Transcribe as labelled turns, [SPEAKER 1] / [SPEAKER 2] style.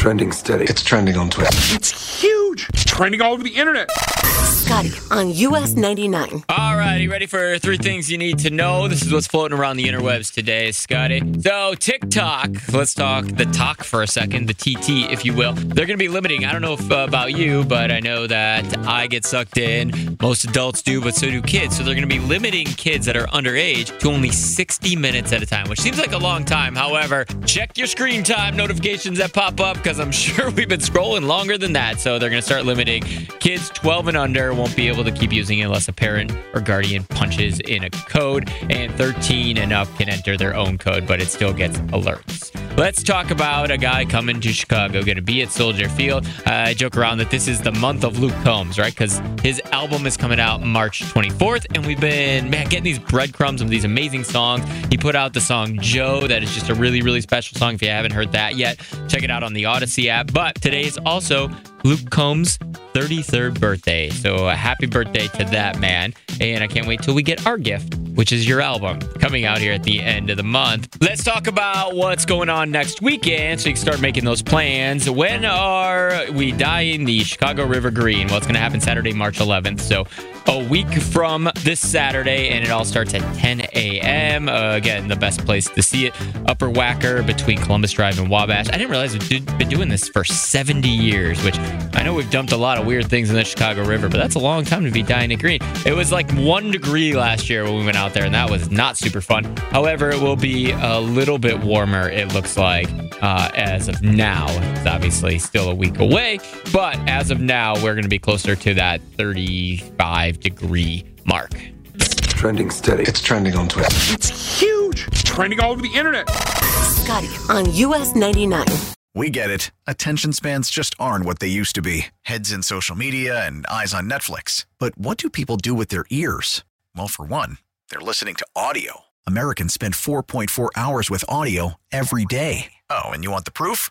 [SPEAKER 1] trending steady.
[SPEAKER 2] It's trending on Twitter.
[SPEAKER 3] It's huge. It's trending all over the internet.
[SPEAKER 4] Scotty on US 99.
[SPEAKER 5] All righty, ready for three things you need to know. This is what's floating around the interwebs today, Scotty. So, TikTok, let's talk the talk for a second, the TT, if you will. They're going to be limiting, I don't know if, uh, about you, but I know that I get sucked in. Most adults do, but so do kids. So, they're going to be limiting kids that are underage to only 60 minutes at a time, which seems like a long time. However, check your screen time notifications that pop up because I'm sure we've been scrolling longer than that. So, they're going to start limiting kids 12 and under won't be able to keep using it unless a parent or guardian punches in a code, and 13 and up can enter their own code, but it still gets alerts. Let's talk about a guy coming to Chicago, going to be at Soldier Field. Uh, I joke around that this is the month of Luke Combs, right? Because his album is coming out March 24th, and we've been, man, getting these breadcrumbs of these amazing songs. He put out the song Joe, that is just a really, really special song. If you haven't heard that yet, check it out on the Audacy app. But today is also Luke Combs' 33rd birthday. So a happy birthday to that man. And I can't wait till we get our gift, which is your album coming out here at the end of the month. Let's talk about what's going on next weekend so you can start making those plans. When are we dyeing the Chicago River Green? Well, it's going to happen Saturday, March 11th. So week from this Saturday, and it all starts at 10 a.m. Uh, again, the best place to see it, Upper Wacker between Columbus Drive and Wabash. I didn't realize we've been doing this for 70 years, which I know we've dumped a lot of weird things in the Chicago River, but that's a long time to be dying it green. It was like one degree last year when we went out there, and that was not super fun. However, it will be a little bit warmer, it looks like, uh, as of now. It's obviously still a week away, but as of now, we're going to be closer to that 35 degree mark.
[SPEAKER 1] Trending steady.
[SPEAKER 2] It's trending on Twitter.
[SPEAKER 3] It's huge. It's trending all over the internet.
[SPEAKER 4] Scotty on US 99.
[SPEAKER 6] We get it. Attention spans just aren't what they used to be heads in social media and eyes on Netflix. But what do people do with their ears? Well, for one, they're listening to audio. Americans spend 4.4 hours with audio every day. Oh, and you want the proof?